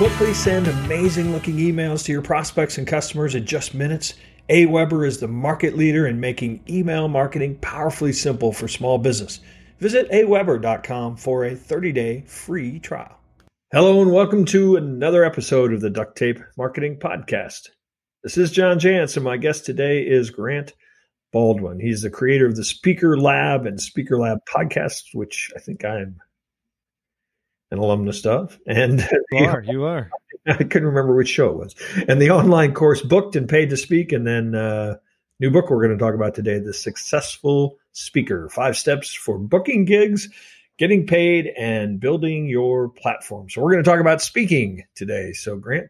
quickly send amazing looking emails to your prospects and customers in just minutes, AWeber is the market leader in making email marketing powerfully simple for small business. Visit aweber.com for a 30 day free trial. Hello, and welcome to another episode of the Duct Tape Marketing Podcast. This is John Jantsch, and my guest today is Grant Baldwin. He's the creator of the Speaker Lab and Speaker Lab podcasts, which I think I'm an alumnus of. And you are, you are. I couldn't remember which show it was. And the online course booked and paid to speak, and then uh, new book we're going to talk about today, The Successful Speaker: Five Steps for Booking Gigs, Getting Paid, and Building Your Platform. So we're going to talk about speaking today. So Grant,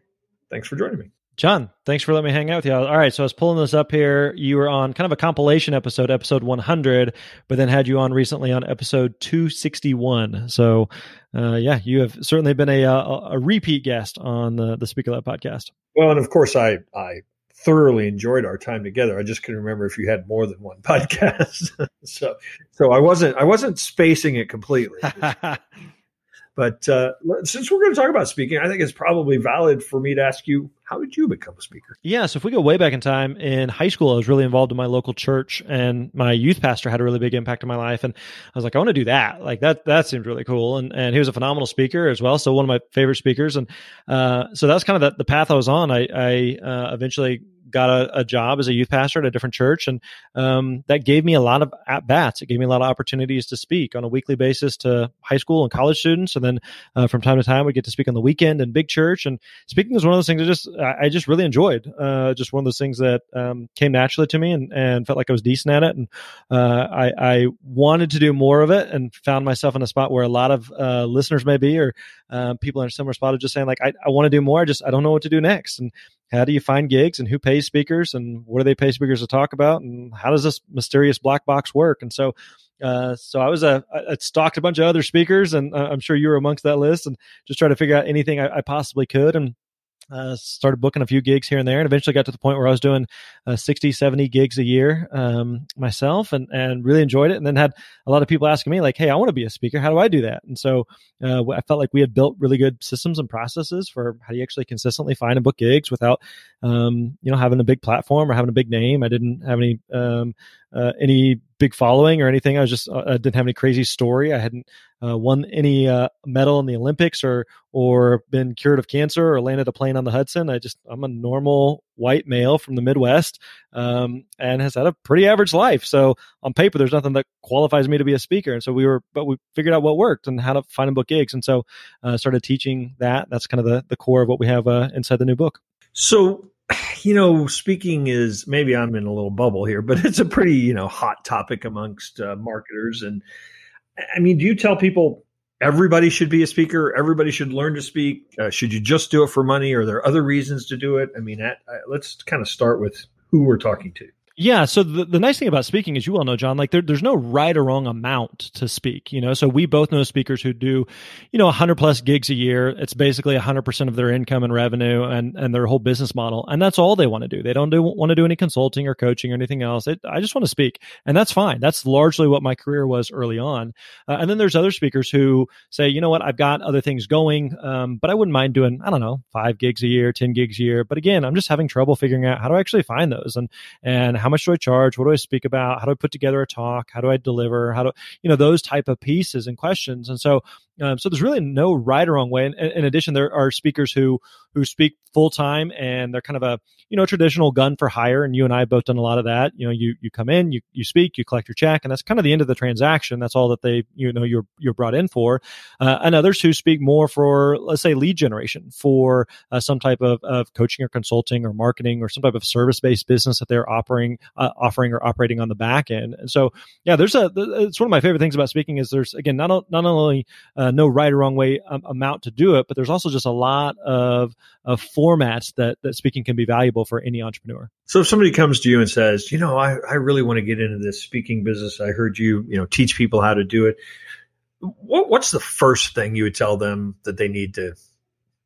thanks for joining me. John, thanks for letting me hang out with you. All right, so I was pulling this up here. You were on kind of a compilation episode, episode 100, but then had you on recently on episode 261. So, uh, yeah, you have certainly been a, a, a repeat guest on the the Speaker Lab podcast. Well, and of course, I I thoroughly enjoyed our time together. I just couldn't remember if you had more than one podcast. so, so I wasn't I wasn't spacing it completely. But uh, since we're going to talk about speaking, I think it's probably valid for me to ask you, how did you become a speaker? Yeah, so if we go way back in time, in high school, I was really involved in my local church, and my youth pastor had a really big impact on my life. And I was like, I want to do that. Like that, that seemed really cool. And and he was a phenomenal speaker as well. So one of my favorite speakers. And uh, so that's kind of the, the path I was on. I, I uh, eventually got a, a, job as a youth pastor at a different church, and um, that gave me a lot of at bats. It gave me a lot of opportunities to speak on a weekly basis to high school and college students, and then uh, from time to time we get to speak on the weekend in big church. And speaking is one of those things I just I just really enjoyed. Uh, just one of those things that um, came naturally to me, and, and felt like I was decent at it, and uh, I, I wanted to do more of it, and found myself in a spot where a lot of uh, listeners may be, or uh, people in a similar spot of just saying like I, I want to do more. I just I don't know what to do next, and how do you find gigs and who pays speakers and what do they pay speakers to talk about and how does this mysterious black box work? And so uh, so I was a I stalked a bunch of other speakers and uh, I'm sure you were amongst that list and just try to figure out anything I, I possibly could. And uh, started booking a few gigs here and there and eventually got to the point where I was doing uh, 60, 70 gigs a year um, myself and, and really enjoyed it. And then had a lot of people asking me like, Hey, I want to be a speaker. How do I do that? And so uh, I felt like we had built really good systems and processes for how do you actually consistently find and book gigs without, um, you know, having a big platform or having a big name. I didn't have any, um, uh, any big following or anything. I was just uh, I didn't have any crazy story. I hadn't uh, won any uh, medal in the Olympics or or been cured of cancer or landed a plane on the Hudson. I just I'm a normal white male from the Midwest um, and has had a pretty average life. So on paper, there's nothing that qualifies me to be a speaker. And so we were, but we figured out what worked and how to find and book gigs. And so uh, started teaching that. That's kind of the the core of what we have uh, inside the new book. So you know, speaking is maybe I'm in a little bubble here, but it's a pretty, you know, hot topic amongst uh, marketers. And I mean, do you tell people everybody should be a speaker? Everybody should learn to speak? Uh, should you just do it for money? Are there other reasons to do it? I mean, at, uh, let's kind of start with who we're talking to. Yeah. So the, the nice thing about speaking, as you all know, John, like there, there's no right or wrong amount to speak, you know? So we both know speakers who do, you know, 100 plus gigs a year. It's basically 100% of their income and revenue and, and their whole business model. And that's all they want to do. They don't do, want to do any consulting or coaching or anything else. It, I just want to speak. And that's fine. That's largely what my career was early on. Uh, and then there's other speakers who say, you know what, I've got other things going, um, but I wouldn't mind doing, I don't know, five gigs a year, 10 gigs a year. But again, I'm just having trouble figuring out how do I actually find those and, and how much do I charge? What do I speak about? How do I put together a talk? How do I deliver? How do you know those type of pieces and questions? And so um, so there's really no right or wrong way. And in addition, there are speakers who who speak full time and they're kind of a you know traditional gun for hire. And you and I have both done a lot of that. You know, you you come in, you you speak, you collect your check, and that's kind of the end of the transaction. That's all that they you know you're you're brought in for. Uh, and others who speak more for let's say lead generation for uh, some type of, of coaching or consulting or marketing or some type of service based business that they're offering uh, offering or operating on the back end. And so yeah, there's a it's one of my favorite things about speaking is there's again not not only uh, no right or wrong way um, amount to do it, but there's also just a lot of, of formats that, that speaking can be valuable for any entrepreneur. So if somebody comes to you and says, you know, I, I really want to get into this speaking business. I heard you, you know, teach people how to do it. What, what's the first thing you would tell them that they need to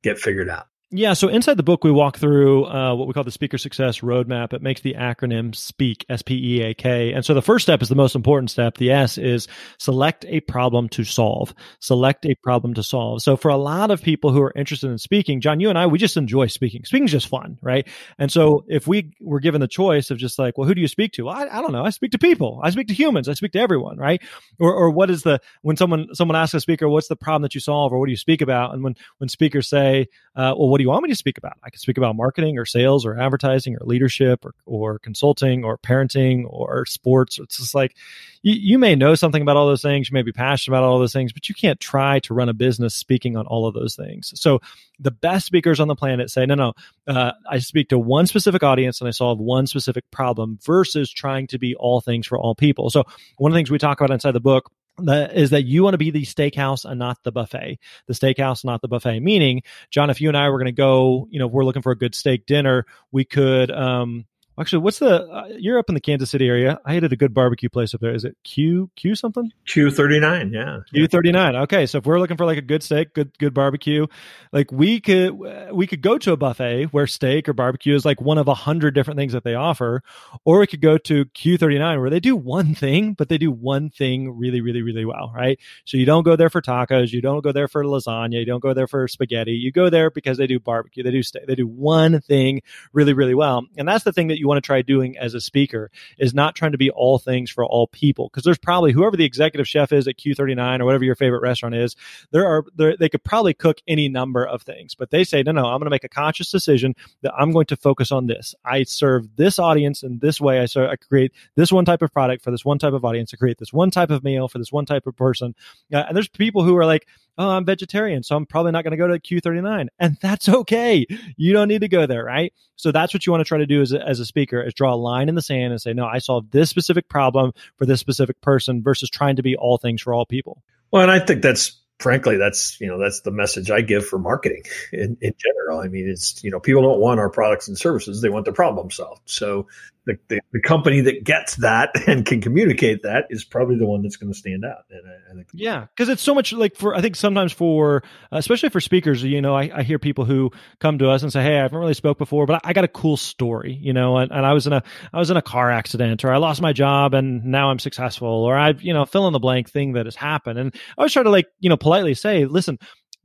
get figured out? Yeah, so inside the book, we walk through uh, what we call the Speaker Success Roadmap. It makes the acronym SPEAK, S P E A K. And so the first step is the most important step. The S is select a problem to solve. Select a problem to solve. So for a lot of people who are interested in speaking, John, you and I, we just enjoy speaking. Speaking's just fun, right? And so if we were given the choice of just like, well, who do you speak to? Well, I, I don't know. I speak to people. I speak to humans. I speak to everyone, right? Or, or what is the, when someone, someone asks a speaker, what's the problem that you solve or what do you speak about? And when, when speakers say, uh, well, what do want me to speak about? I can speak about marketing or sales or advertising or leadership or, or consulting or parenting or sports. It's just like you, you may know something about all those things. You may be passionate about all those things, but you can't try to run a business speaking on all of those things. So the best speakers on the planet say, no, no, uh, I speak to one specific audience and I solve one specific problem versus trying to be all things for all people. So one of the things we talk about inside the book that is that you want to be the steakhouse and not the buffet. The steakhouse, not the buffet. Meaning, John, if you and I were going to go, you know, if we're looking for a good steak dinner, we could, um, Actually, what's the? Uh, you're up in the Kansas City area. I ate at a good barbecue place up there. Is it Q Q something? Q thirty nine. Yeah. Q thirty nine. Okay, so if we're looking for like a good steak, good good barbecue, like we could we could go to a buffet where steak or barbecue is like one of a hundred different things that they offer, or we could go to Q thirty nine where they do one thing, but they do one thing really, really, really well. Right. So you don't go there for tacos. You don't go there for lasagna. You don't go there for spaghetti. You go there because they do barbecue. They do steak. They do one thing really, really well, and that's the thing that you you want to try doing as a speaker is not trying to be all things for all people. Because there's probably whoever the executive chef is at Q39 or whatever your favorite restaurant is, there are they could probably cook any number of things. But they say, no, no, I'm going to make a conscious decision that I'm going to focus on this. I serve this audience in this way. I serve, I create this one type of product for this one type of audience. I create this one type of meal for this one type of person. Uh, and there's people who are like, oh, I'm vegetarian, so I'm probably not going to go to Q39. And that's okay. You don't need to go there, right? So that's what you want to try to do as a, as a speaker is draw a line in the sand and say, no, I solved this specific problem for this specific person versus trying to be all things for all people. Well, and I think that's frankly, that's you know that's the message I give for marketing in, in general. I mean, it's you know people don't want our products and services; they want the problem solved. So the, the, the company that gets that and can communicate that is probably the one that's going to stand out. And I, I think, yeah, because it's so much like for I think sometimes for especially for speakers, you know, I, I, hear people who come to us and say, "Hey, I haven't really spoke before, but I, I got a cool story," you know, and, and I was in a I was in a car accident, or I lost my job and now I'm successful, or I've you know fill in the blank thing that has happened, and I was trying to like you know politely say, "Listen."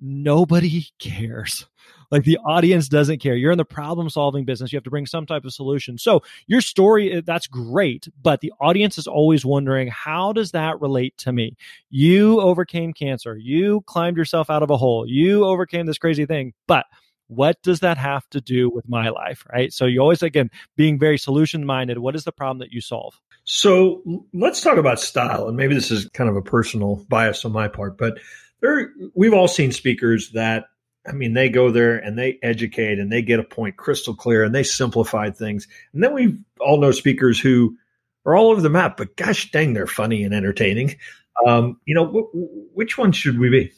Nobody cares like the audience doesn't care. You're in the problem solving business. You have to bring some type of solution. So your story, eh, that's great, but the audience is always wondering, how does that relate to me? You overcame cancer. You climbed yourself out of a hole. You overcame this crazy thing, but what does that have to do with my life right so you always again being very solution minded what is the problem that you solve so let's talk about style and maybe this is kind of a personal bias on my part but there we've all seen speakers that I mean, they go there and they educate and they get a point crystal clear and they simplify things. And then we all know speakers who are all over the map, but gosh dang, they're funny and entertaining. Um, you know, which one should we be?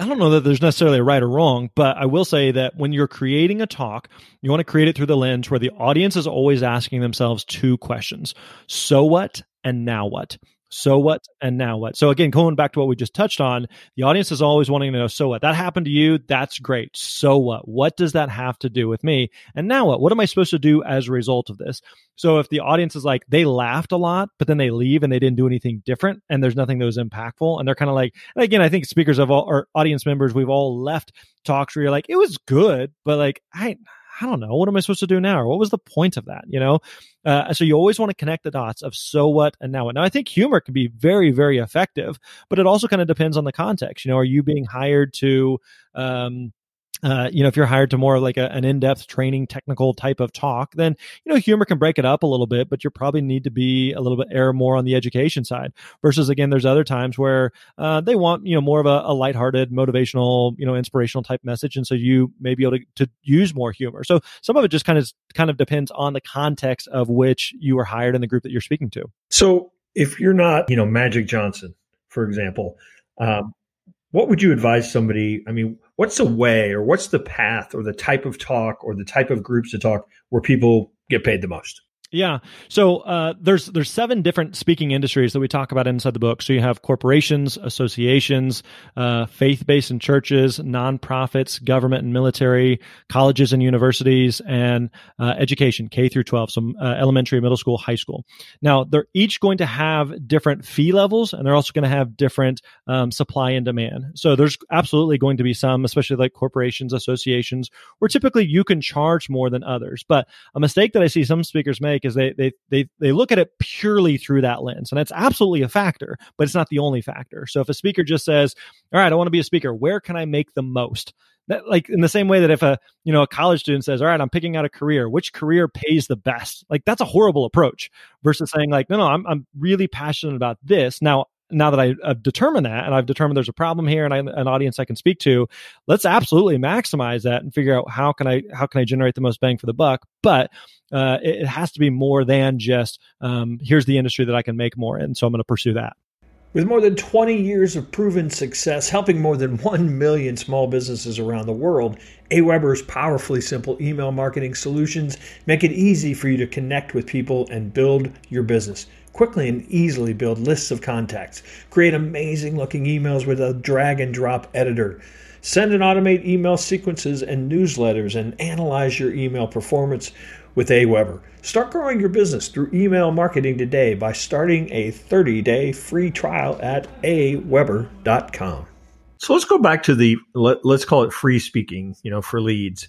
I don't know that there's necessarily a right or wrong, but I will say that when you're creating a talk, you want to create it through the lens where the audience is always asking themselves two questions. So what? And now what? So what? And now what? So again, going back to what we just touched on, the audience is always wanting to know, so what? That happened to you. That's great. So what? What does that have to do with me? And now what? What am I supposed to do as a result of this? So if the audience is like, they laughed a lot, but then they leave and they didn't do anything different and there's nothing that was impactful. And they're kind of like, and again, I think speakers of all or audience members, we've all left talks where you're like, it was good, but like, I, I don't know. What am I supposed to do now? Or what was the point of that? You know? Uh, so you always want to connect the dots of so what and now what. Now, I think humor can be very, very effective, but it also kind of depends on the context. You know, are you being hired to, um, uh, you know, if you're hired to more like a, an in-depth training, technical type of talk, then you know humor can break it up a little bit, but you probably need to be a little bit err more on the education side. Versus again, there's other times where uh, they want you know more of a, a lighthearted, motivational, you know, inspirational type message, and so you may be able to, to use more humor. So some of it just kind of kind of depends on the context of which you are hired in the group that you're speaking to. So if you're not, you know, Magic Johnson, for example, um, what would you advise somebody? I mean, what's the way or what's the path or the type of talk or the type of groups to talk where people get paid the most? Yeah. So uh, there's there's seven different speaking industries that we talk about inside the book. So you have corporations, associations, uh, faith-based and churches, nonprofits, government and military, colleges and universities, and uh, education K through 12, so uh, elementary, middle school, high school. Now they're each going to have different fee levels, and they're also going to have different um, supply and demand. So there's absolutely going to be some, especially like corporations, associations, where typically you can charge more than others. But a mistake that I see some speakers make is they they they they look at it purely through that lens, and that's absolutely a factor, but it's not the only factor. So if a speaker just says, "All right, I want to be a speaker. Where can I make the most?" That, like in the same way that if a you know a college student says all right i'm picking out a career which career pays the best like that's a horrible approach versus saying like no no i'm, I'm really passionate about this now now that I, have determined that and I've determined there's a problem here and I, an audience I can speak to, let's absolutely maximize that and figure out how can I how can I generate the most bang for the buck. But uh, it, it, has to be more than just um, here's the industry that I can make more in, so I'm going to pursue that. With more than 20 years of proven success helping more than 1 million small businesses around the world, AWeber's powerfully simple email marketing solutions make it easy for you to connect with people and build your business. Quickly and easily build lists of contacts. Create amazing looking emails with a drag and drop editor. Send and automate email sequences and newsletters and analyze your email performance with AWeber. Start growing your business through email marketing today by starting a 30 day free trial at aweber.com. So let's go back to the, let, us call it free speaking, you know, for leads.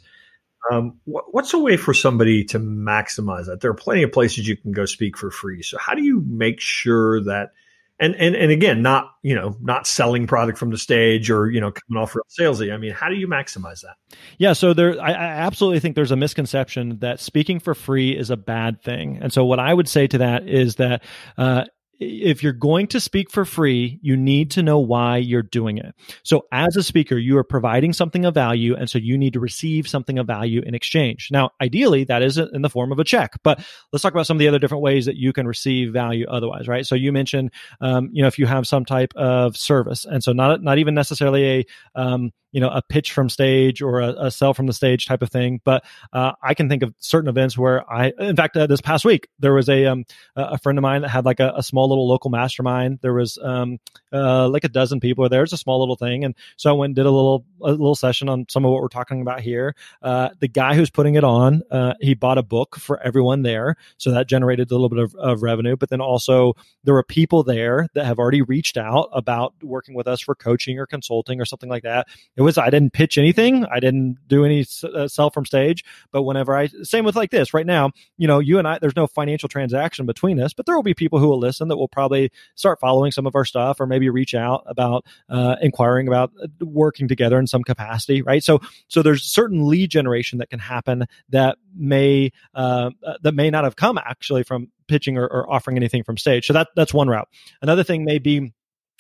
Um, what, what's a way for somebody to maximize that? There are plenty of places you can go speak for free. So how do you make sure that and and and again, not you know not selling product from the stage or you know coming off real salesy. I mean, how do you maximize that? Yeah, so there, I, I absolutely think there's a misconception that speaking for free is a bad thing, and so what I would say to that is that uh, if you're going to speak for free, you need to know why you're doing it. So as a speaker, you are providing something of value. And so you need to receive something of value in exchange. Now, ideally, that is in the form of a check, but let's talk about some of the other different ways that you can receive value otherwise, right? So you mentioned, um, you know, if you have some type of service and so not, not even necessarily a, um, you know a pitch from stage or a, a sell from the stage type of thing. But uh, I can think of certain events where I, in fact, uh, this past week there was a um, a friend of mine that had like a, a small little local mastermind. There was um, uh, like a dozen people there. It's a small little thing, and so I went and did a little a little session on some of what we're talking about here. Uh, the guy who's putting it on, uh, he bought a book for everyone there, so that generated a little bit of, of revenue. But then also there were people there that have already reached out about working with us for coaching or consulting or something like that. It was I didn't pitch anything, I didn't do any uh, sell from stage. But whenever I same with like this right now, you know, you and I, there's no financial transaction between us, but there will be people who will listen that will probably start following some of our stuff or maybe reach out about uh, inquiring about uh, working together in some capacity, right? So so there's certain lead generation that can happen that may uh, uh that may not have come actually from pitching or, or offering anything from stage. So that that's one route. Another thing may be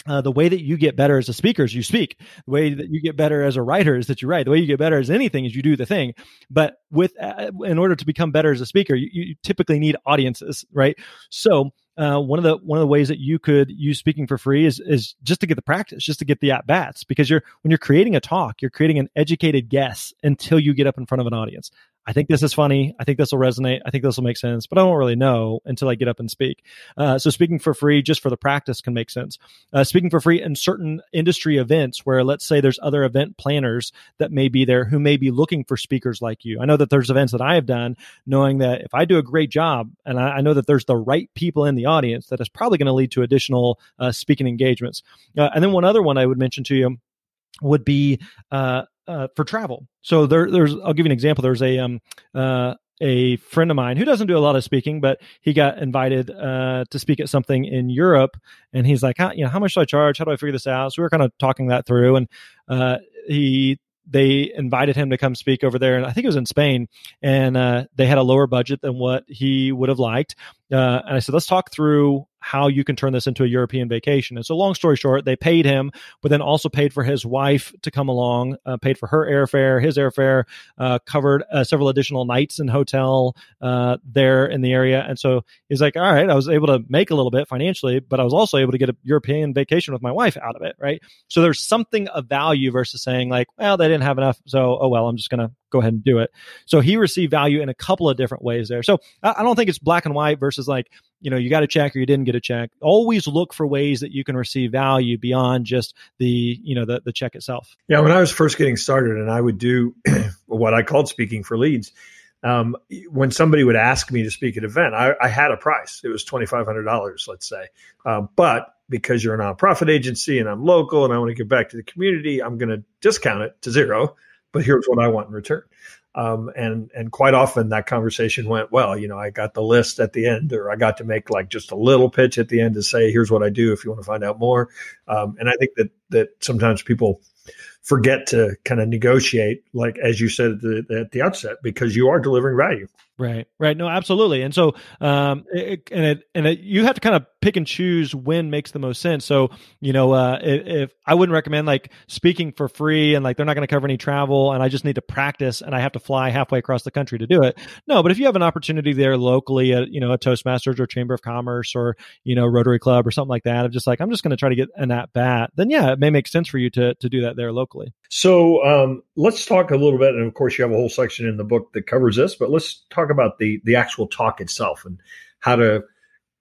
uh, the way that you get better as a speaker is you speak. The way that you get better as a writer is that you write. The way you get better as anything is you do the thing. But with, uh, in order to become better as a speaker, you, you typically need audiences, right? So uh, one of the one of the ways that you could use speaking for free is is just to get the practice, just to get the at bats. Because you're when you're creating a talk, you're creating an educated guess until you get up in front of an audience. I think this is funny. I think this will resonate. I think this will make sense, but I don't really know until I get up and speak. Uh, so speaking for free, just for the practice, can make sense. Uh, speaking for free in certain industry events, where let's say there's other event planners that may be there who may be looking for speakers like you. I know that there's events that I have done, knowing that if I do a great job, and I, I know that there's the right people in the audience, that is probably going to lead to additional uh, speaking engagements. Uh, and then one other one I would mention to you would be uh, uh, for travel. So there, there's, I'll give you an example. There's a, um, uh, a friend of mine who doesn't do a lot of speaking, but he got invited uh, to speak at something in Europe, and he's like, how, you know, how much do I charge? How do I figure this out? So we were kind of talking that through, and uh, he they invited him to come speak over there, and I think it was in Spain, and uh, they had a lower budget than what he would have liked. Uh, and I said, let's talk through how you can turn this into a European vacation. And so, long story short, they paid him, but then also paid for his wife to come along, uh, paid for her airfare, his airfare, uh, covered uh, several additional nights in hotel uh, there in the area. And so he's like, all right, I was able to make a little bit financially, but I was also able to get a European vacation with my wife out of it, right? So there's something of value versus saying like, well, they didn't have enough, so oh well, I'm just gonna go ahead and do it. So he received value in a couple of different ways there. So I, don't think it's black and white versus like, you know, you got a check or you didn't get a check. Always look for ways that you can receive value beyond just the, you know, the, the check itself. Yeah. When I was first getting started and I would do what I called speaking for leads, um, when somebody would ask me to speak at an event, I, I had a price. It was twenty five hundred dollars, let's say. Um, but because you're a nonprofit agency and I'm local and I want to give back to the community, I'm going to discount it to zero. But here's what I want in return. Um, and and quite often that conversation went well. You know, I got the list at the end, or I got to make like just a little pitch at the end to say, "Here's what I do if you want to find out more." Um, and I think that that sometimes people forget to kind of negotiate, like as you said at the, at the outset, because you are delivering value. Right, right. No, absolutely. And so, um, it, and it, and it, you have to kind of pick and choose when makes the most sense. So, you know, uh, if, if I wouldn't recommend like speaking for free and like they're not going to cover any travel and I just need to practice and I have to fly halfway across the country to do it. No, but if you have an opportunity there locally at, you know, a Toastmasters or Chamber of Commerce or, you know, Rotary Club or something like that, of just like, I'm just going to try to get an at bat, then yeah, it may make sense for you to, to do that there locally. So, um, let's talk a little bit. And of course, you have a whole section in the book that covers this, but let's talk about the the actual talk itself and how to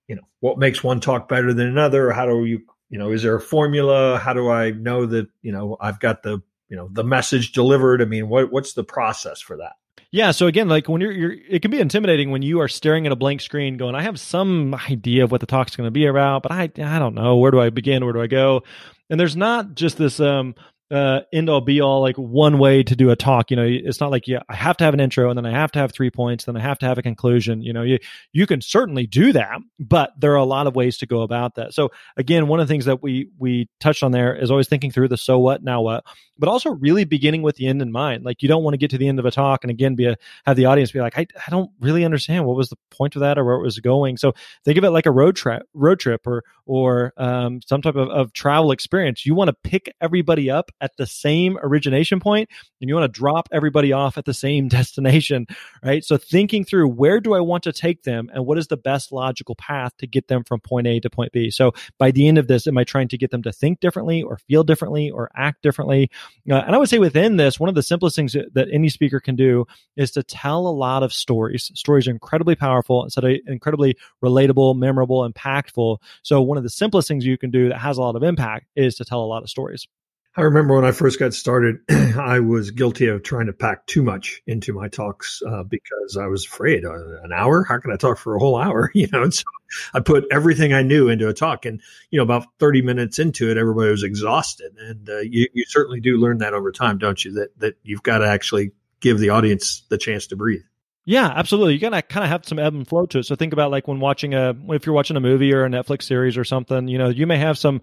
you know what makes one talk better than another how do you you know is there a formula how do i know that you know i've got the you know the message delivered i mean what what's the process for that yeah. So again, like when you're, you're, it can be intimidating when you are staring at a blank screen, going, "I have some idea of what the talk's going to be about, but I, I don't know. Where do I begin? Where do I go?" And there's not just this um, uh, end all be all like one way to do a talk. You know, it's not like yeah, I have to have an intro and then I have to have three points, then I have to have a conclusion. You know, you you can certainly do that, but there are a lot of ways to go about that. So again, one of the things that we we touched on there is always thinking through the so what now what, but also really beginning with the end in mind. Like you don't want to get to the end of a talk and again be a, have the audience be like, I, I don't really understand what was the point of that or where it was going. So think of it like a road trip, road trip or or um, some type of, of travel experience. You want to pick everybody up at the same origination point and you want to drop everybody off at the same destination, right? So thinking through where do I want to take them and what is the best logical path to get them from point A to point B. So by the end of this, am I trying to get them to think differently or feel differently or act differently? Uh, and I would say within this, one of the simplest things that, any speaker can do is to tell a lot of stories. Stories are incredibly powerful, of incredibly relatable, memorable, impactful. So one of the simplest things you can do that has a lot of impact is to tell a lot of stories. I remember when I first got started, I was guilty of trying to pack too much into my talks uh, because I was afraid. Uh, an hour? How can I talk for a whole hour? You know, and so I put everything I knew into a talk, and you know, about thirty minutes into it, everybody was exhausted. And uh, you, you certainly do learn that over time, don't you? That that you've got to actually give the audience the chance to breathe. Yeah, absolutely. You gotta kind of have some ebb and flow to it. So think about like when watching a, if you're watching a movie or a Netflix series or something, you know, you may have some,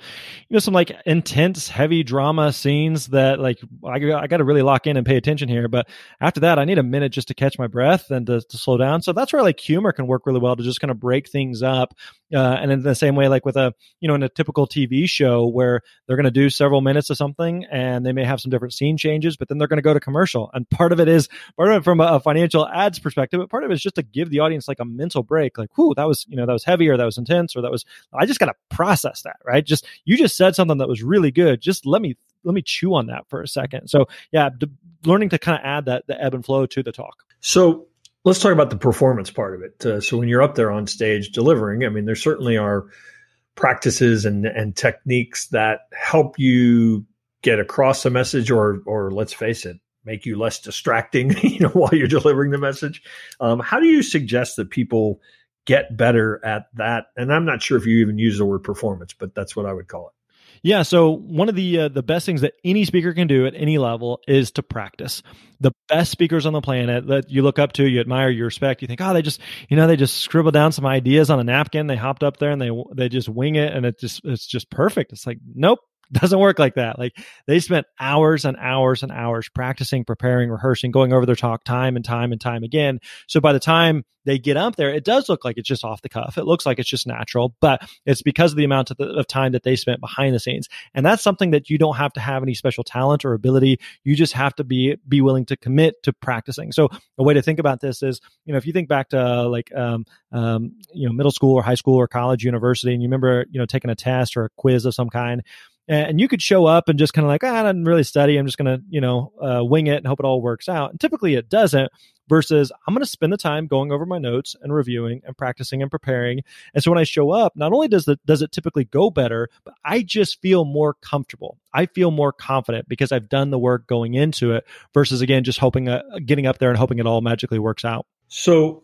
you know, some like intense, heavy drama scenes that like I, I got to really lock in and pay attention here. But after that, I need a minute just to catch my breath and to, to slow down. So that's where like humor can work really well to just kind of break things up. Uh, and in the same way, like with a, you know, in a typical TV show where they're going to do several minutes of something and they may have some different scene changes, but then they're going to go to commercial. And part of it is part of it from a financial ads perspective, but part of it is just to give the audience like a mental break. Like, whoo, that was, you know, that was heavy or that was intense or that was, I just got to process that, right? Just, you just said something that was really good. Just let me, let me chew on that for a second. So yeah, d- learning to kind of add that, the ebb and flow to the talk. So let's talk about the performance part of it. Uh, so when you're up there on stage delivering, I mean, there certainly are practices and, and techniques that help you get across the message or, or let's face it, make you less distracting, you know, while you're delivering the message. Um, how do you suggest that people get better at that? And I'm not sure if you even use the word performance, but that's what I would call it. Yeah, so one of the uh, the best things that any speaker can do at any level is to practice. The best speakers on the planet that you look up to, you admire, you respect, you think, oh, they just, you know, they just scribble down some ideas on a napkin, they hopped up there and they they just wing it, and it just it's just perfect. It's like, nope, doesn't work like that. Like they spent hours and hours and hours practicing, preparing, rehearsing, going over their talk time and time and time again. So by the time they get up there, it does look like it's just off the cuff. It looks like it's just natural, but it's because of the amount of, the, of, time that they spent behind the scenes. And that's something that you don't have to have any special talent or ability. You just have to be be willing to commit to practicing. So a way to think about this is, you know, if you think back to like um, um, you know middle school or high school or college, university, and you remember you know taking a test or a quiz of some kind and you could show up and just kind of like, ah, I didn't really study. I'm just going to, you know, uh, wing it and hope it all works out. And typically it doesn't versus I'm going to spend the time going over my notes and reviewing and practicing and preparing. And so when I show up, not only does it does it typically go better, but I just feel more comfortable. I feel more confident because I've done the work going into it versus again just hoping uh, getting up there and hoping it all magically works out. So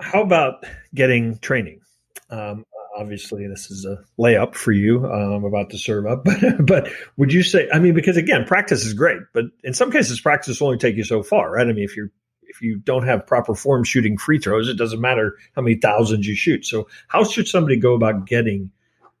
how about getting training? Um, obviously this is a layup for you. Uh, I'm about to serve up, but but would you say? I mean, because again, practice is great, but in some cases, practice will only take you so far, right? I mean, if you're if you don't have proper form shooting free throws, it doesn't matter how many thousands you shoot. So, how should somebody go about getting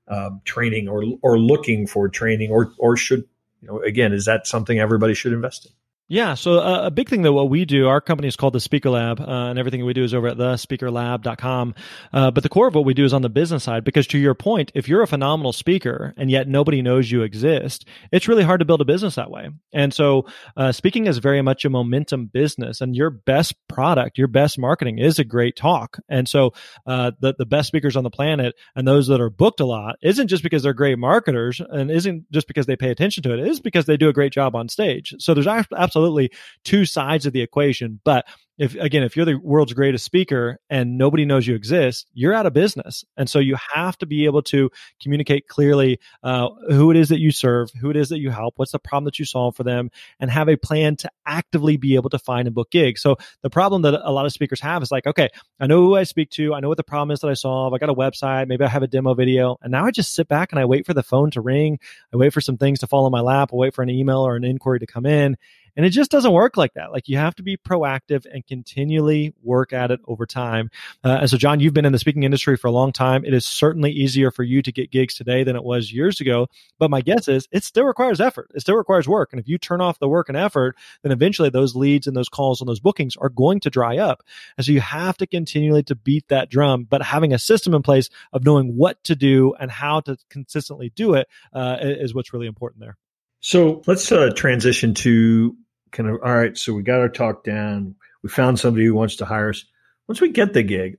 uh, training or or looking for training, or or should you know again is that something everybody should invest in? Yeah. So uh, a big thing that what we do, our company is called the Speaker Lab, uh, and everything we do is over at thespeakerlab.com. Uh, but the core of what we do is on the business side, because to your point, if you're a phenomenal speaker and yet nobody knows you exist, it's really hard to build a business that way. And so uh, speaking is very much a momentum business, and your best product, your best marketing is a great talk. And so uh, the the best speakers on the planet and those that are booked a lot isn't just because they're great marketers, and isn't just because they pay attention to it. It is because they do a great job on stage. So there's absolutely absolutely two sides of the equation. But if again, if you're the world's greatest speaker and nobody knows you exist, you're out of business. And so you have to be able to communicate clearly uh, who it is that you serve, who it is that you help, what's the problem that you solve for them, and have a plan to actively be able to find and book gigs. So the problem that a lot of speakers have is like, okay, I know who I speak to, I know what the problem is that I solve, I got a website, maybe I have a demo video, and now I just sit back and I wait for the phone to ring, I wait for some things to fall in my lap, I wait for an email or an inquiry to come in. And it just doesn't work like that. Like you have to be proactive and continually work at it over time. Uh, and so, John, you've been in the speaking industry for a long time. It is certainly easier for you to get gigs today than it was years ago. But my guess is it still requires effort. It still requires work. And if you turn off the work and effort, then eventually those leads and those calls and those bookings are going to dry up. And so you have to continually to beat that drum, but having a system in place of knowing what to do and how to consistently do it uh, is what's really important there. So let's uh, transition to kind of all right so we got our talk down we found somebody who wants to hire us. Once we get the gig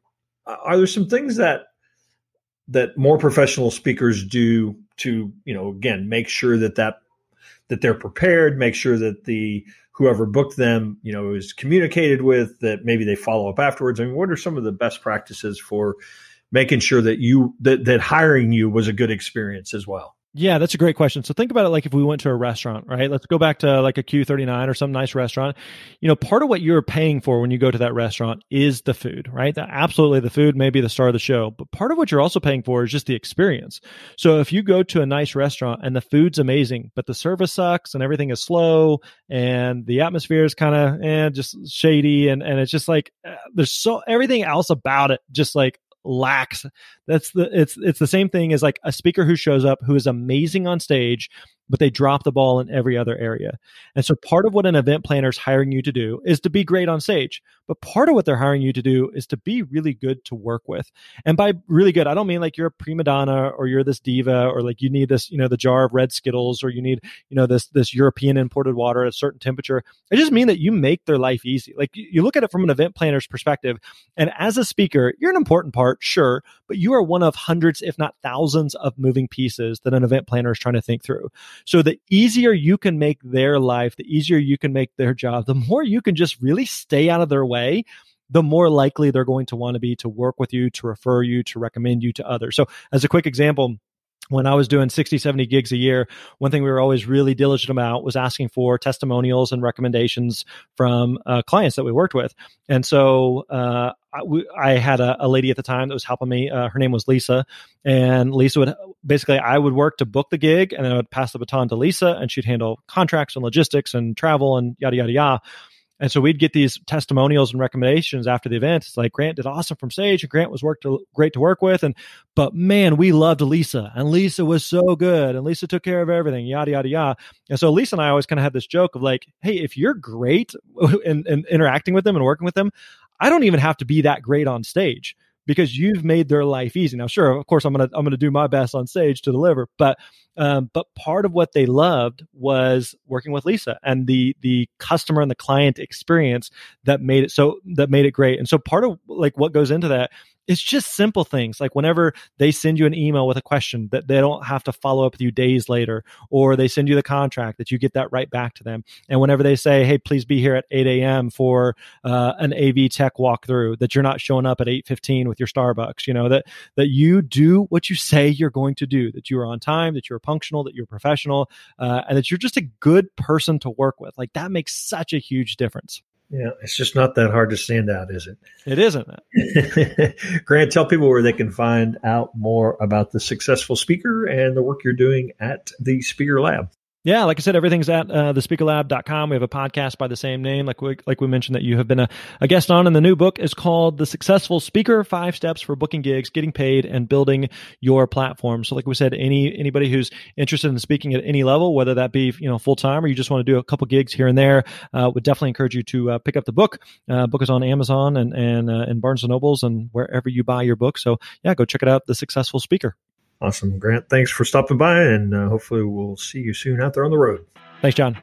are there some things that that more professional speakers do to you know again make sure that that that they're prepared make sure that the whoever booked them you know is communicated with that maybe they follow up afterwards? I mean what are some of the best practices for making sure that you that, that hiring you was a good experience as well yeah, that's a great question. So think about it like if we went to a restaurant, right? Let's go back to like a Q39 or some nice restaurant. You know, part of what you're paying for when you go to that restaurant is the food, right? Absolutely the food may be the star of the show, but part of what you're also paying for is just the experience. So if you go to a nice restaurant and the food's amazing, but the service sucks and everything is slow and the atmosphere is kind of eh, just shady and, and it's just like uh, there's so everything else about it just like lacks. That's the it's it's the same thing as like a speaker who shows up who is amazing on stage but they drop the ball in every other area. And so part of what an event planner is hiring you to do is to be great on stage. But part of what they're hiring you to do is to be really good to work with. And by really good, I don't mean like you're a prima donna or you're this diva or like you need this, you know, the jar of red Skittles or you need, you know, this this European imported water at a certain temperature. I just mean that you make their life easy. Like you look at it from an event planner's perspective. And as a speaker, you're an important part, sure, but you are one of hundreds, if not thousands, of moving pieces that an event planner is trying to think through. So the easier you can make their life, the easier you can make their job, the more you can just really stay out of their way the more likely they're going to want to be to work with you, to refer you, to recommend you to others. So, as a quick example, when I was doing 60, 70 gigs a year, one thing we were always really diligent about was asking for testimonials and recommendations from uh, clients that we worked with. And so uh, I, had a, a, lady at the time that was helping me. Uh, her name was Lisa. And Lisa would basically, I would work to book the gig and then I would pass the baton to Lisa and she'd handle contracts and logistics and travel and yada, yada, yada. And so we'd get these testimonials and recommendations after the event. It's like Grant did awesome from Sage, and Grant was worked to, great to work with. And but man, we loved Lisa, and Lisa was so good, and Lisa took care of everything, yada yada yada. And so Lisa and I always kind of had this joke of like, hey, if you're great in, in interacting with them and working with them, I don't even have to be that great on stage because you've made their life easy. Now, sure, of course, I'm gonna I'm gonna do my best on stage to deliver, but um, but part of what they loved was working with Lisa and the the customer and the client experience that made it so that made it great. And so part of like what goes into that it's just simple things like whenever they send you an email with a question that they don't have to follow up with you days later, or they send you the contract that you get that right back to them. And whenever they say, Hey, please be here at 8 a.m. for uh, an AV tech walkthrough, that you're not showing up at 8:15 with your Starbucks. You know that that you do what you say you're going to do. That you are on time. That you're punctual. That you're professional. Uh, and that you're just a good person to work with. Like that makes such a huge difference. Yeah, it's just not that hard to stand out, is it? It isn't. Grant, tell people where they can find out more about the successful speaker and the work you're doing at the Speaker Lab. Yeah, like I said, everything's at uh, thespeakerlab.com. We have a podcast by the same name, like we, like we mentioned that you have been a, a guest on. And the new book is called The Successful Speaker: Five Steps for Booking Gigs, Getting Paid, and Building Your Platform. So, like we said, any anybody who's interested in speaking at any level, whether that be you know full time or you just want to do a couple gigs here and there, uh, would definitely encourage you to uh, pick up the book. Uh, book is on Amazon and and uh, and Barnes and Nobles and wherever you buy your book. So, yeah, go check it out. The Successful Speaker. Awesome. Grant, thanks for stopping by, and uh, hopefully we'll see you soon out there on the road. Thanks, John.